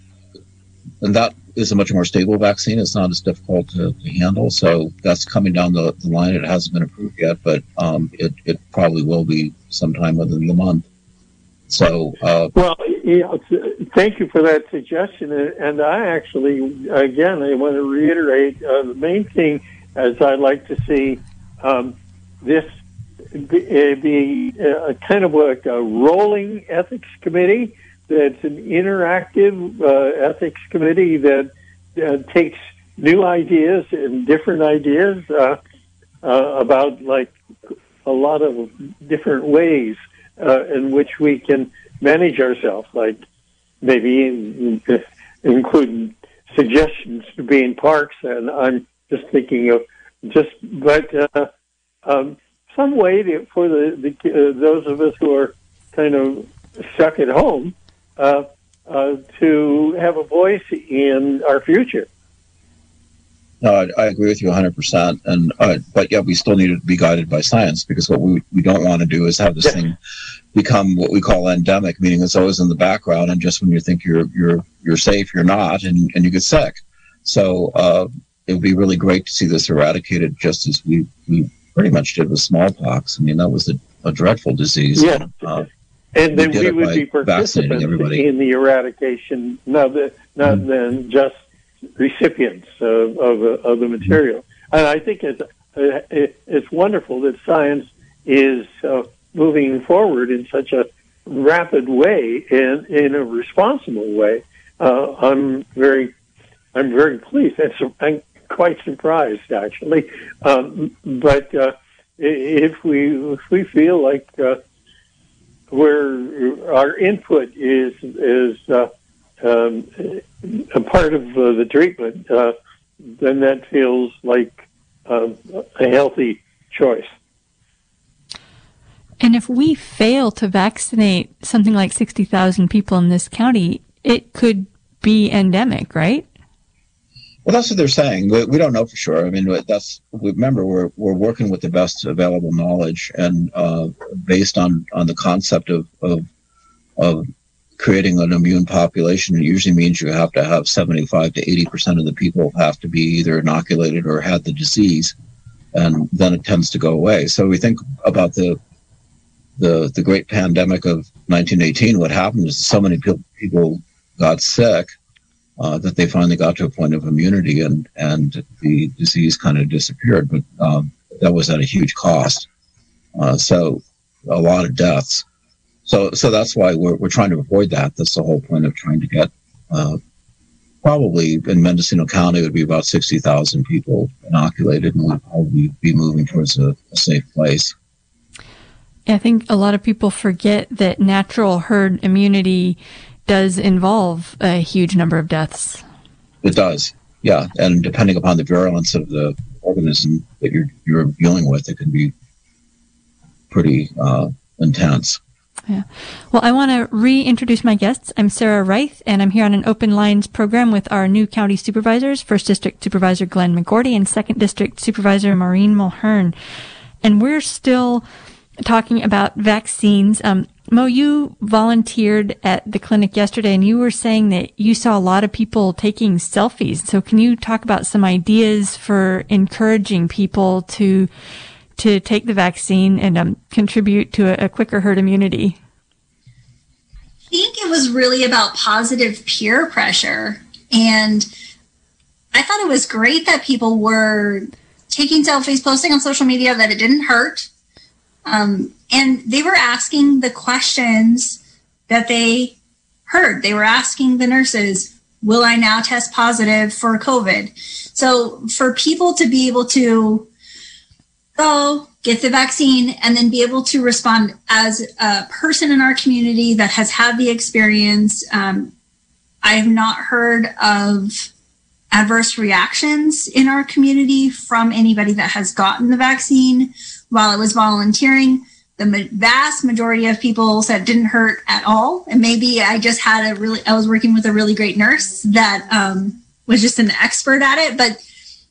and that is a much more stable vaccine. It's not as difficult to, to handle. So that's coming down the, the, line. It hasn't been approved yet, but um, it, it probably will be sometime within the month. So, uh, well, thank you for that suggestion. And I actually, again, I want to reiterate uh, the main thing as I'd like to see um, this be, be a kind of like a rolling ethics committee that's an interactive uh, ethics committee that uh, takes new ideas and different ideas uh, uh, about like a lot of different ways uh, in which we can manage ourselves, like maybe in, in, including suggestions to be in parks. And I'm just thinking of just, but uh, um, some way to, for the, the uh, those of us who are kind of stuck at home uh, uh, to have a voice in our future. No, I, I agree with you 100%. And uh, but yeah, we still need to be guided by science because what we, we don't want to do is have this thing become what we call endemic, meaning it's always in the background, and just when you think you're you're you're safe, you're not, and and you get sick. So uh, it would be really great to see this eradicated, just as we we pretty much did with smallpox. I mean, that was a, a dreadful disease. Yeah. Uh, and then we, we would be participants in the eradication, not, the, not mm-hmm. then just recipients of, of, of the material. Mm-hmm. And I think it's, uh, it's wonderful that science is uh, moving forward in such a rapid way and in a responsible way. Uh, I'm very, I'm very pleased. I'm quite surprised actually. Um, but uh, if we if we feel like uh, where our input is is uh, um, a part of uh, the treatment, uh, then that feels like uh, a healthy choice. And if we fail to vaccinate something like 60,000 people in this county, it could be endemic, right? Well, that's what they're saying. We, we don't know for sure. I mean, that's remember we're we're working with the best available knowledge and uh, based on on the concept of of of creating an immune population. It usually means you have to have seventy five to eighty percent of the people have to be either inoculated or had the disease, and then it tends to go away. So we think about the the the great pandemic of 1918. What happened is so many people got sick uh, that they finally got to a point of immunity and, and the disease kind of disappeared. But um, that was at a huge cost. Uh, so a lot of deaths. So, so that's why we're, we're trying to avoid that. That's the whole point of trying to get, uh, probably in Mendocino County, it would be about 60,000 people inoculated and we'd probably be moving towards a, a safe place. I think a lot of people forget that natural herd immunity does involve a huge number of deaths. It does, yeah. And depending upon the virulence of the organism that you're you're dealing with, it can be pretty uh, intense. Yeah. Well, I want to reintroduce my guests. I'm Sarah Reith, and I'm here on an open lines program with our new county supervisors, First District Supervisor Glenn McGourty and Second District Supervisor Maureen Mulheren. And we're still talking about vaccines. Um, Mo, you volunteered at the clinic yesterday and you were saying that you saw a lot of people taking selfies. So can you talk about some ideas for encouraging people to to take the vaccine and um, contribute to a, a quicker herd immunity? I think it was really about positive peer pressure. And I thought it was great that people were taking selfies, posting on social media that it didn't hurt, um, and they were asking the questions that they heard. They were asking the nurses, Will I now test positive for COVID? So for people to be able to go get the vaccine and then be able to respond as a person in our community that has had the experience, um, I have not heard of adverse reactions in our community from anybody that has gotten the vaccine while I was volunteering, the vast majority of people said it didn't hurt at all. And maybe I just had a really, I was working with a really great nurse that um, was just an expert at it. But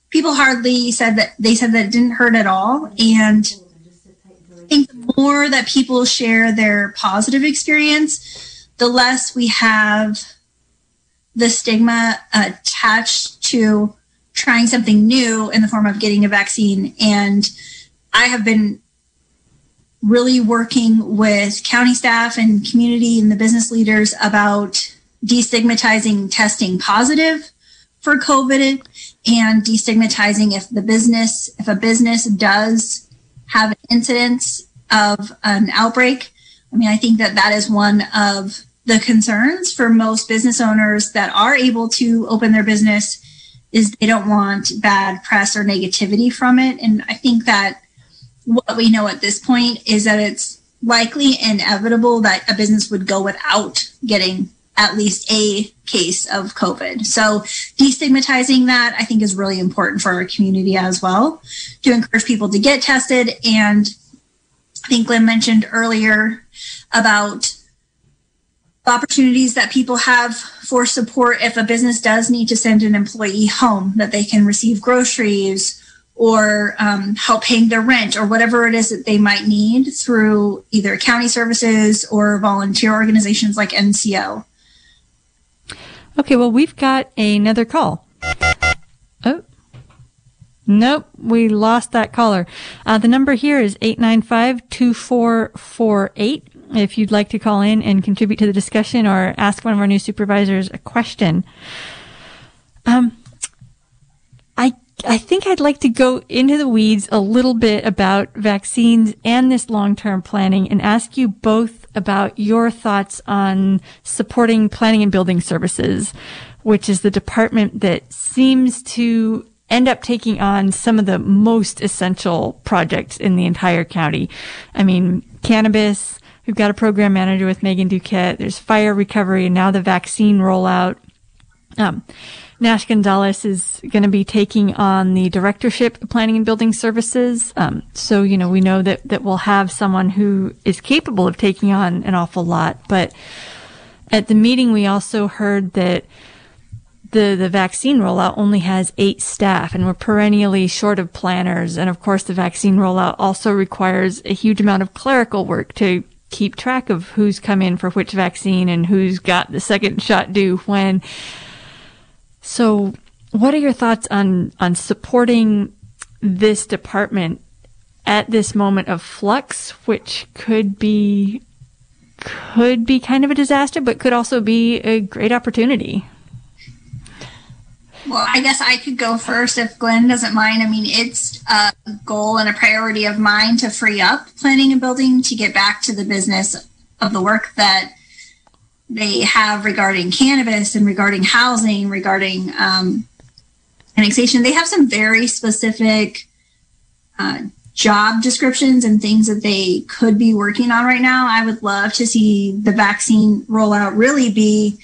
people hardly said that they said that it didn't hurt at all. And I think the more that people share their positive experience, the less we have the stigma attached to trying something new in the form of getting a vaccine. And I have been really working with county staff and community and the business leaders about destigmatizing testing positive for COVID and destigmatizing if the business, if a business does have an incidence of an outbreak. I mean, I think that that is one of the concerns for most business owners that are able to open their business is they don't want bad press or negativity from it. And I think that what we know at this point is that it's likely inevitable that a business would go without getting at least a case of COVID. So destigmatizing that I think is really important for our community as well to encourage people to get tested. And I think Glenn mentioned earlier about opportunities that people have for support if a business does need to send an employee home, that they can receive groceries or um, help paying their rent or whatever it is that they might need through either county services or volunteer organizations like NCO. Okay, well, we've got another call. Oh, nope, we lost that caller. Uh, the number here is 895 2448. If you'd like to call in and contribute to the discussion or ask one of our new supervisors a question. Um, I I think I'd like to go into the weeds a little bit about vaccines and this long-term planning and ask you both about your thoughts on supporting planning and building services, which is the department that seems to end up taking on some of the most essential projects in the entire county. I mean, cannabis, we've got a program manager with Megan Dukett, there's fire recovery, and now the vaccine rollout. Um, Nash Gonzalez is going to be taking on the directorship of planning and building services. Um, so, you know, we know that, that we'll have someone who is capable of taking on an awful lot. But at the meeting, we also heard that the, the vaccine rollout only has eight staff and we're perennially short of planners. And of course, the vaccine rollout also requires a huge amount of clerical work to keep track of who's come in for which vaccine and who's got the second shot due when. So, what are your thoughts on on supporting this department at this moment of flux, which could be could be kind of a disaster, but could also be a great opportunity? Well, I guess I could go first if Glenn doesn't mind. I mean, it's a goal and a priority of mine to free up planning and building to get back to the business of the work that they have regarding cannabis and regarding housing, regarding um, annexation. They have some very specific uh, job descriptions and things that they could be working on right now. I would love to see the vaccine rollout really be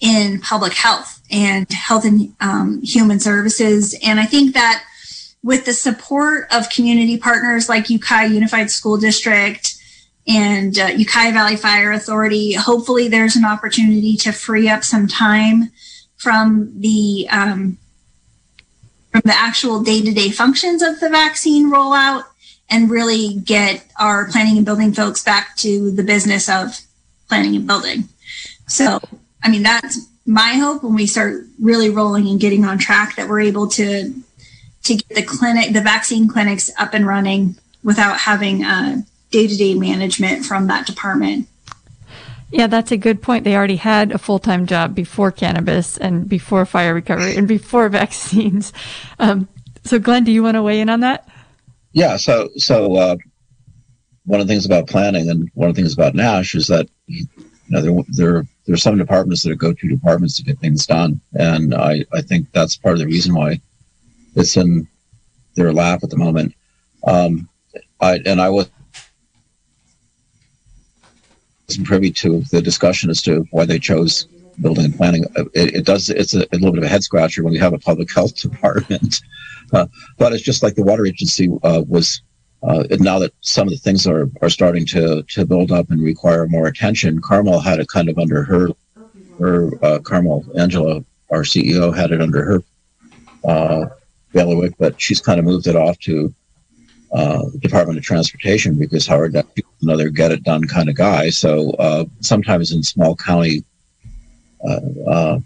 in public health and health and um, human services. And I think that with the support of community partners like Ukiah Unified School District, and uh, Ukiah Valley Fire Authority. Hopefully, there's an opportunity to free up some time from the um, from the actual day-to-day functions of the vaccine rollout and really get our planning and building folks back to the business of planning and building. So, I mean, that's my hope when we start really rolling and getting on track that we're able to to get the clinic, the vaccine clinics up and running without having uh, day to day management from that department. Yeah, that's a good point. They already had a full time job before cannabis and before fire recovery and before <laughs> vaccines. Um, so, Glenn, do you want to weigh in on that? Yeah. So, so uh, one of the things about planning and one of the things about Nash is that you know there there there are some departments that are go to departments to get things done, and I I think that's part of the reason why it's in their lap at the moment. Um, I and I was wasn't privy to the discussion as to why they chose building and planning. It, it does. It's a, a, little bit of a head scratcher when you have a public <laughs> health department, uh, but it's just like the water agency uh, was. Uh, now that some of the things are, are starting to, to build up and require more attention, Carmel had it kind of under her her uh, Carmel Angelo, our CEO, had it under her uh, bailiwick, but she's kind of moved it off to uh, Department of Transportation because Howard another get it done kind of guy. So uh, sometimes in small county uh, uh,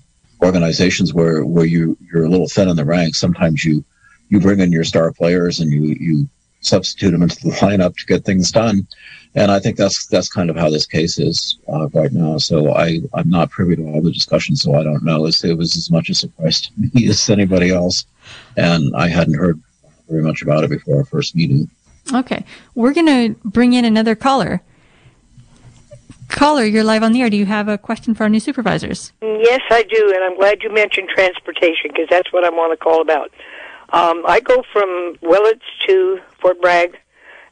organizations where where you you're a little thin in the ranks, sometimes you you bring in your star players and you you substitute them into the <laughs> lineup to get things done. And I think that's that's kind of how this case is uh, right now. So I I'm not privy to all the discussions, so I don't know. It was as much a surprise to me <laughs> as anybody else, and I hadn't heard very much about it before our first meeting. Okay. We're going to bring in another caller. Caller, you're live on the air. Do you have a question for our new supervisors? Yes, I do, and I'm glad you mentioned transportation because that's what I want to call about. Um, I go from Willits to Fort Bragg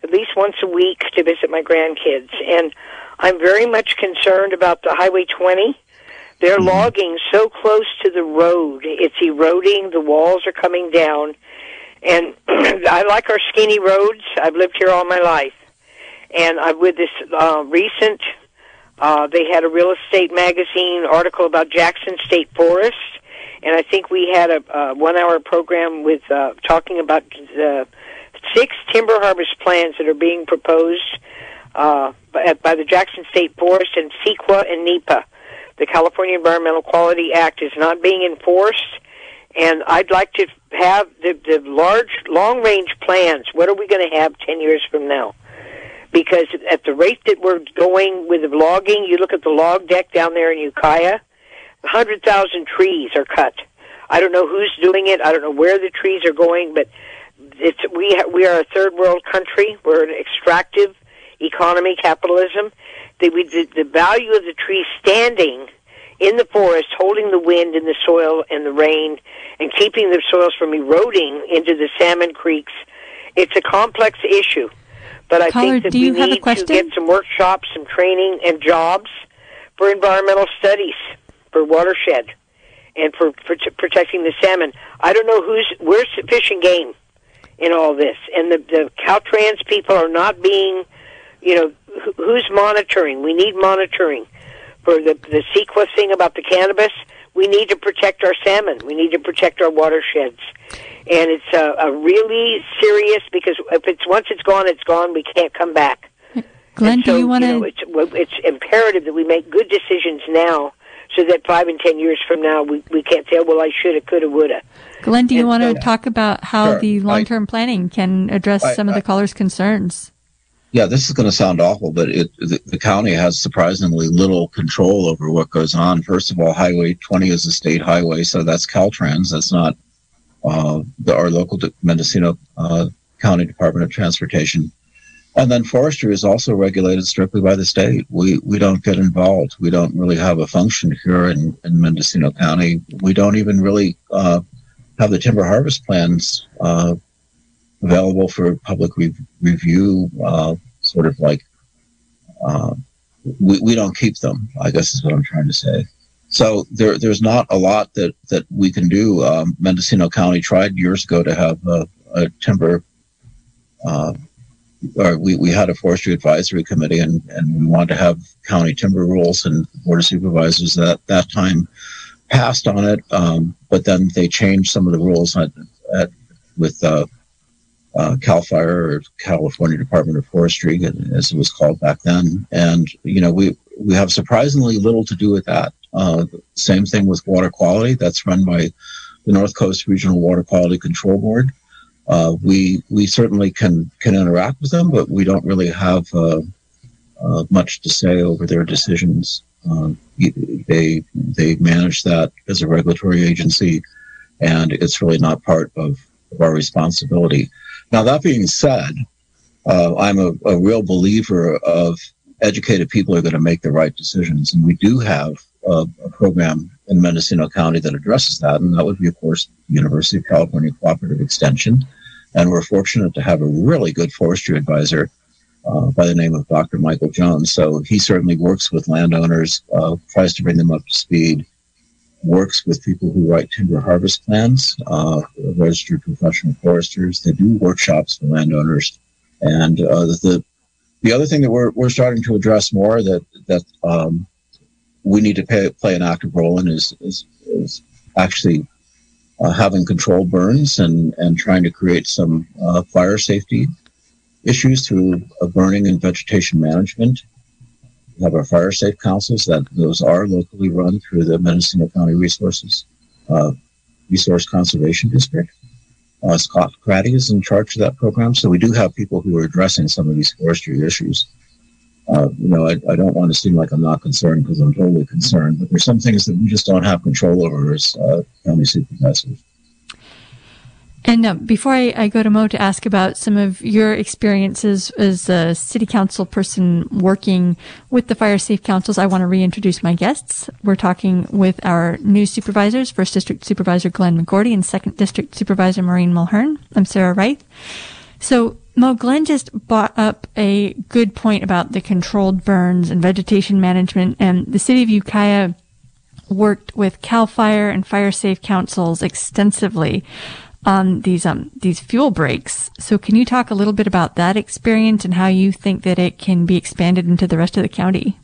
at least once a week to visit my grandkids, and I'm very much concerned about the Highway 20. They're mm-hmm. logging so close to the road; it's eroding. The walls are coming down, and <clears throat> I like our skinny roads. I've lived here all my life. And I, with this uh, recent, uh, they had a real estate magazine article about Jackson State Forest. And I think we had a, a one hour program with uh, talking about the six timber harvest plans that are being proposed uh, by, by the Jackson State Forest and CEQA and NEPA. The California Environmental Quality Act is not being enforced, and I'd like to have the, the large, long range plans. What are we going to have 10 years from now? Because at the rate that we're going with the logging, you look at the log deck down there in Ukiah, 100,000 trees are cut. I don't know who's doing it. I don't know where the trees are going, but it's we ha- we are a third world country. We're an extractive economy, capitalism. The, we, the, the value of the tree standing in the forest, holding the wind and the soil and the rain, and keeping the soils from eroding into the salmon creeks. It's a complex issue, but I Caller, think that we you have a need to get some workshops, some training, and jobs for environmental studies for watershed and for, for t- protecting the salmon. I don't know who's where's Fish and Game in all this, and the the Caltrans people are not being, you know, who's monitoring? We need monitoring for the the CEQA thing about the cannabis. We need to protect our salmon. We need to protect our watersheds, and it's a, a really serious because if it's once it's gone, it's gone. We can't come back. <laughs> Glenn, And do you want to? it's, well, it's imperative that we make good decisions now, so that five and ten years from now, we we can't say, oh, "Well, I shoulda, coulda, woulda." Glenn, do you and want to so- talk about how Sure. the long-term planning can address I- some of the caller's concerns? Yeah, this is going to sound awful, but it, the, the county has surprisingly little control over what goes on. First of all, Highway 20 is a state highway, so that's Caltrans. That's not uh, the, our local de- Mendocino uh, County Department of Transportation. And then forestry is also regulated strictly by the state. We we don't get involved. We don't really have a function here in, in Mendocino County. We don't even really uh, have the timber harvest plans uh, available for public re- review. Uh, sort of like uh, we, we don't keep them. I guess is what I'm trying to say. So there there's not a lot that that we can do. Um, Mendocino County tried years ago to have a, a timber. Uh, or we, we had a forestry advisory committee and, and we wanted to have county timber rules and board of supervisors at that time passed on it. Um, but then they changed some of the rules at, at, with uh, uh, Cal Fire or California Department of Forestry, as it was called back then. And you know, we we have surprisingly little to do with that. Uh, same thing with water quality. That's run by the North Coast Regional Water Quality Control Board. Uh, we we certainly can can interact with them, but we don't really have uh, uh, much to say over their decisions. Uh, they they manage that as a regulatory agency, and it's really not part of, of our responsibility. Now, that being said, uh, I'm a, a, real believer of educated people are going to make the right decisions. And we do have a, a, program in Mendocino County that addresses that. And that would be, of course, University of California Cooperative Extension. And we're fortunate to have a really good forestry advisor uh, by the name of Dr. Michael Jones. So he certainly works with landowners, uh, tries to bring them up to speed, works with people who write timber harvest plans, uh, registered professional foresters. They do workshops for landowners, and uh, the the other thing that we're we're starting to address more that that um, we need to pay, play an active role in is is, is actually uh, having controlled burns and and trying to create some uh, fire safety issues through burning and vegetation management have our fire safe councils that those are locally run through the Mendocino County Resources uh, Resource Conservation District. Uh, Scott Craddy is in charge of that program, so we do have people who are addressing some of these forestry issues. Uh, you know, I, I, don't want to seem like I'm not concerned because I'm totally concerned, but there's some things that we just don't have control over as uh, county supervisors. And uh, before I, I, go to Mo to ask about some of your experiences as a city council person working with the fire safe councils, I want to reintroduce my guests. We're talking with our new supervisors, First District Supervisor Glenn McGourty and Second District Supervisor Maureen Mulheren. I'm Sarah Reith. So, Mo, Glenn just brought up a good point about the controlled burns and vegetation management, and the city of Ukiah worked with CAL FIRE and Fire Safe councils extensively on these um these fuel breaks. So can you talk a little bit about that experience and how you think that it can be expanded into the rest of the county?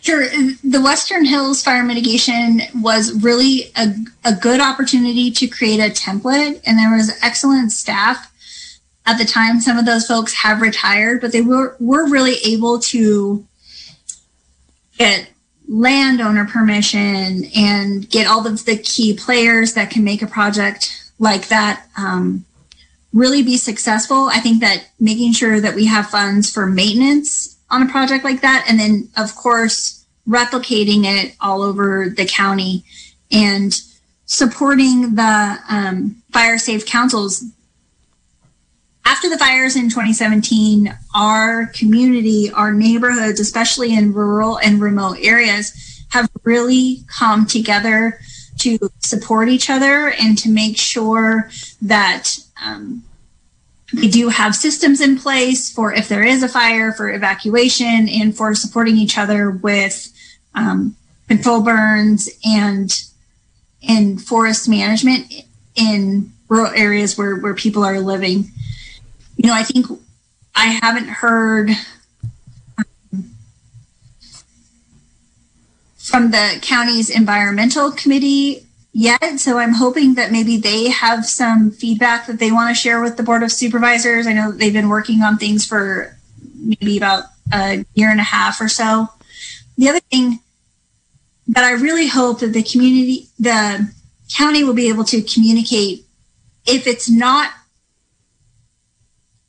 Sure. The Western Hills Fire Mitigation was really a, a good opportunity to create a template, and there was excellent staff at the time. Some of those folks have retired, but they were, were really able to get landowner permission and get all of the key players that can make a project like that um, really be successful. I think that making sure that we have funds for maintenance on a project like that, and then of course replicating it all over the county and supporting the um, fire safe councils. After the fires in 2017, our community, our neighborhoods, especially in rural and remote areas, have really come together to support each other and to make sure that um, we do have systems in place for if there is a fire, for evacuation, and for supporting each other with um, control burns and in forest management in rural areas where, where people are living. You know, I think I haven't heard from the county's environmental committee yet. So I'm hoping that maybe they have some feedback that they want to share with the Board of Supervisors. I know they've been working on things for maybe about a year and a half or so. The other thing that I really hope that the community, the county will be able to communicate if it's not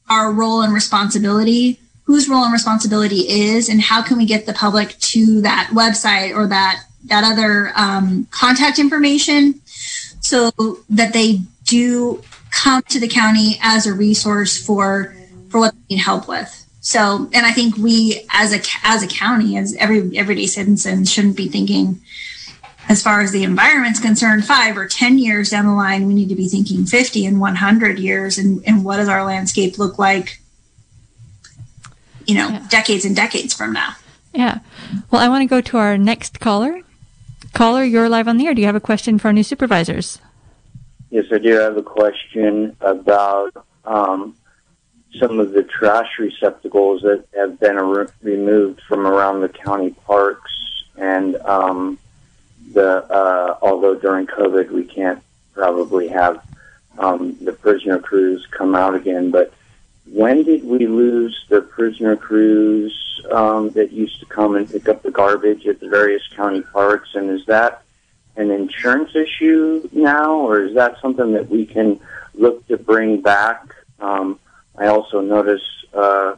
our role and responsibility, whose role and responsibility is, and how can we get the public to that website or that that other um, contact information so that they do come to the county as a resource for for what they need help with. So, and I think we as a as a county, as every everyday citizen, shouldn't be thinking as far as the environment's concerned, five or 10 years down the line, we need to be thinking 50 and 100 years. And, and what does our landscape look like, you know, yeah. decades and decades from now? Yeah. Well, I want to go to our next caller. Caller, you're live on the air. Do you have a question for our new supervisors? Yes, I do I have a question about um, some of the trash receptacles that have been re- removed from around the county parks and um, the uh, although during COVID we can't probably have um, the prisoner crews come out again, but when did we lose the prisoner crews um, that used to come and pick up the garbage at the various county parks? And is that an insurance issue now, or is that something that we can look to bring back? Um, I also notice uh,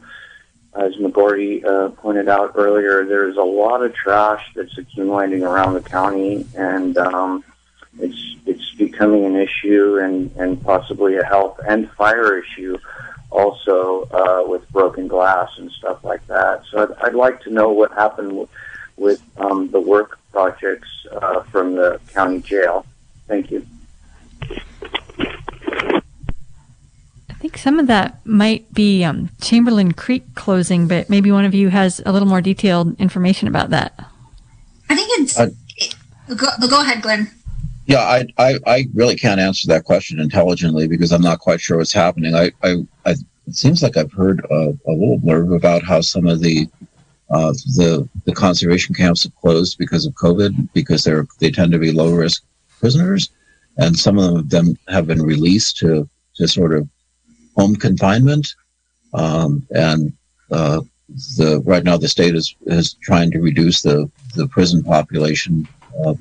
as McGourty uh, pointed out earlier, there's a lot of trash that's accumulating around the county, and um, it's it's becoming an issue and, and possibly a health and fire issue also uh, with broken glass and stuff like that. So I'd, I'd like to know what happened with, with um, the work projects uh, from the county jail. Thank you. I think some of that might be um, Chamberlain Creek closing, but maybe one of you has a little more detailed information about that. I think it's. Uh, go, go ahead, Glenn. Yeah, I, I, I really can't answer that question intelligently because I'm not quite sure what's happening. I, I, I it seems like I've heard a, a little blurb about how some of the uh, the the conservation camps have closed because of COVID because they're they tend to be low risk prisoners, and some of them have been released to to sort of home confinement, um, and uh, the right now the state is is trying to reduce the the prison population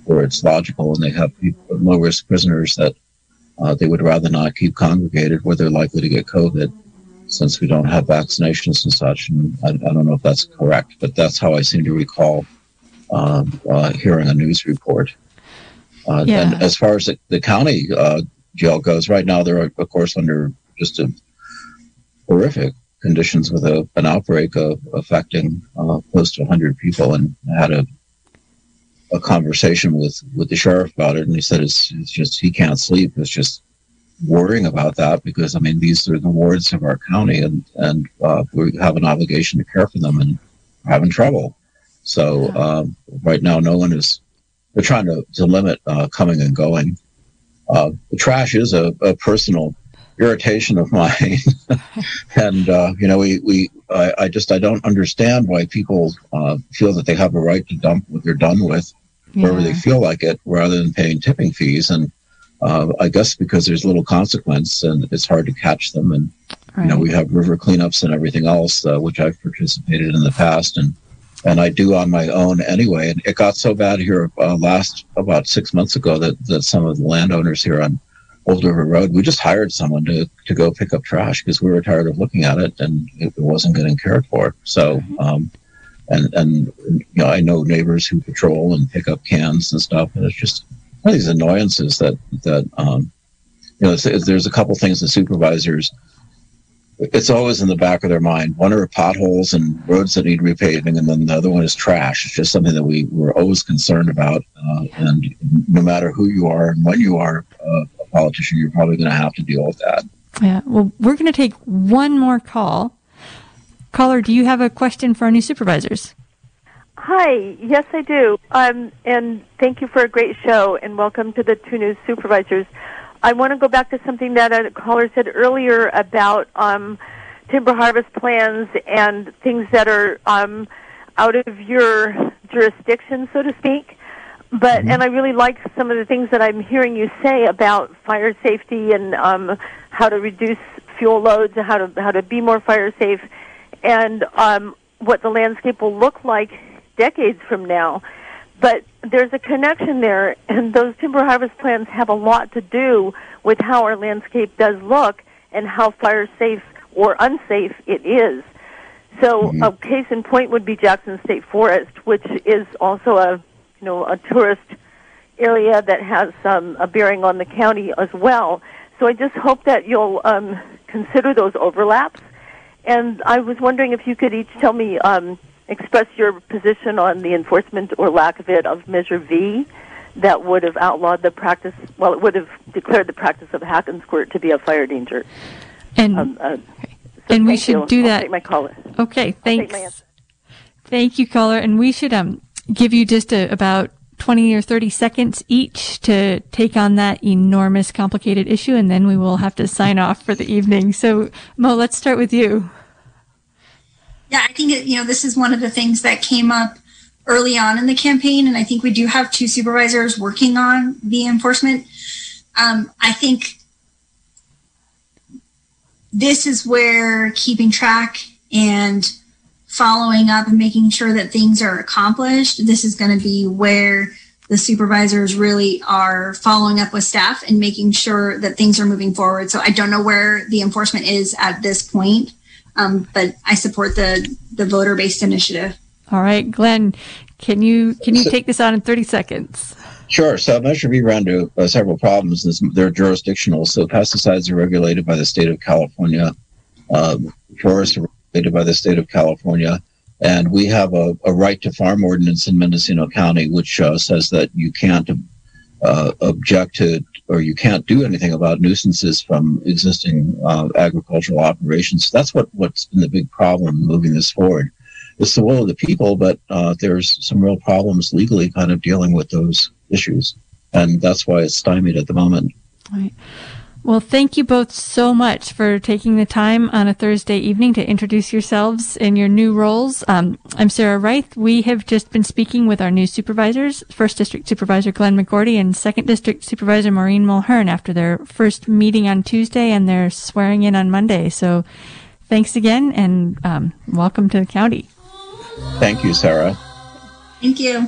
where it's logical, and they have people, low risk prisoners that uh, they would rather not keep congregated where they're likely to get COVID, since we don't have vaccinations and such. And I, I don't know if that's correct, but that's how I seem to recall um, uh, hearing a news report. Uh, yeah. And as far as the, the county uh, jail goes, right now they're of course under just a horrific conditions with a, an outbreak of affecting uh, close to 100 people and had a a conversation with with the sheriff about it and he said it's, it's just he can't sleep. It's just worrying about that because i mean these are the wards of our county and and uh, we have an obligation to care for them and having trouble. So um, right now no one is they're trying to, to limit uh, coming and going. Uh, the trash is a, a personal irritation of mine. <laughs> and, uh, you know, we, we, I, I, just, I don't understand why people uh, feel that they have a right to dump what they're done with wherever they feel like it rather than paying tipping fees. And uh, I guess because there's little consequence and it's hard to catch them. And, right. you know, we have river cleanups and everything else, uh, which I've participated in the past. And, and I do on my own anyway. And it got so bad here uh, last about six months ago that, that some of the landowners here on Old River Road, we just hired someone to, to go pick up trash because we were tired of looking at it and it wasn't getting cared for. So, mm-hmm. um, and, and, you know, I know neighbors who patrol and pick up cans and stuff. And it's just one of these annoyances that, that, um, you know, it's, it's, there's a couple things the supervisors it's always in the back of their mind. One are potholes and roads that need repaving, and then the other one is trash. It's just something that we were always concerned about. Uh, and no matter who you are and when you are uh, politician, you're probably going to have to deal with that. Yeah. Well, we're going to take one more call. Caller, do you have a question for our new supervisors? Hi, yes, I do. Um, and thank you for a great show, and welcome to the two new supervisors. I want to go back to something that a caller said earlier about um, timber harvest plans and things that are um, out of your jurisdiction, so to speak. But mm-hmm. and I really like some of the things that I'm hearing you say about fire safety and um, how to reduce fuel loads, and how to how to be more fire safe, and um, what the landscape will look like decades from now. But there's a connection there, and those timber harvest plans have a lot to do with how our landscape does look and how fire safe or unsafe it is. So mm-hmm. a case in point would be Jackson State Forest, which is also a you know a tourist area that has um, a bearing on the county as well. So I just hope that you'll um, consider those overlaps. And I was wondering if you could each tell me um, express your position on the enforcement or lack of it of Measure V that would have outlawed the practice, well, it would have declared the practice of hack and squirt to be a fire danger. And, um, uh, so and we should you. do I'll that. My caller. Okay, thanks. Thank you, caller. And we should um, give you just a, about 20 or 30 seconds each to take on that enormous complicated issue, and then we will have to sign off for the evening. So, Mo, let's start with you. Yeah, I think, you know, this is one of the things that came up early on in the campaign. And I think we do have two supervisors working on the enforcement. Um, I think this is where keeping track and following up and making sure that things are accomplished, this is going to be where the supervisors really are following up with staff and making sure that things are moving forward. So I don't know where the enforcement is at this point. Um, but I support the the voter based initiative. All right, Glenn, can you can you take this on in thirty seconds? Sure. So Measure V ran into uh, several problems. They're jurisdictional. So pesticides are regulated by the state of California. Um, forests are by the state of California. And we have a, a right to farm ordinance in Mendocino County, which uh, says that you can't uh, object to or you can't do anything about nuisances from existing uh, agricultural operations. That's what, what's been the big problem moving this forward. It's the will of the people, but uh, there's some real problems legally kind of dealing with those issues. And that's why it's stymied at the moment. Right. Well, thank you both so much for taking the time on a Thursday evening to introduce yourselves in your new roles. Um, I'm Sarah Reith. We have just been speaking with our new supervisors, First District Supervisor Glenn McGourty and Second District Supervisor Maureen Mulheren after their first meeting on Tuesday and their swearing in on Monday. So thanks again and um, welcome to the county. Thank you, Sarah. Thank you.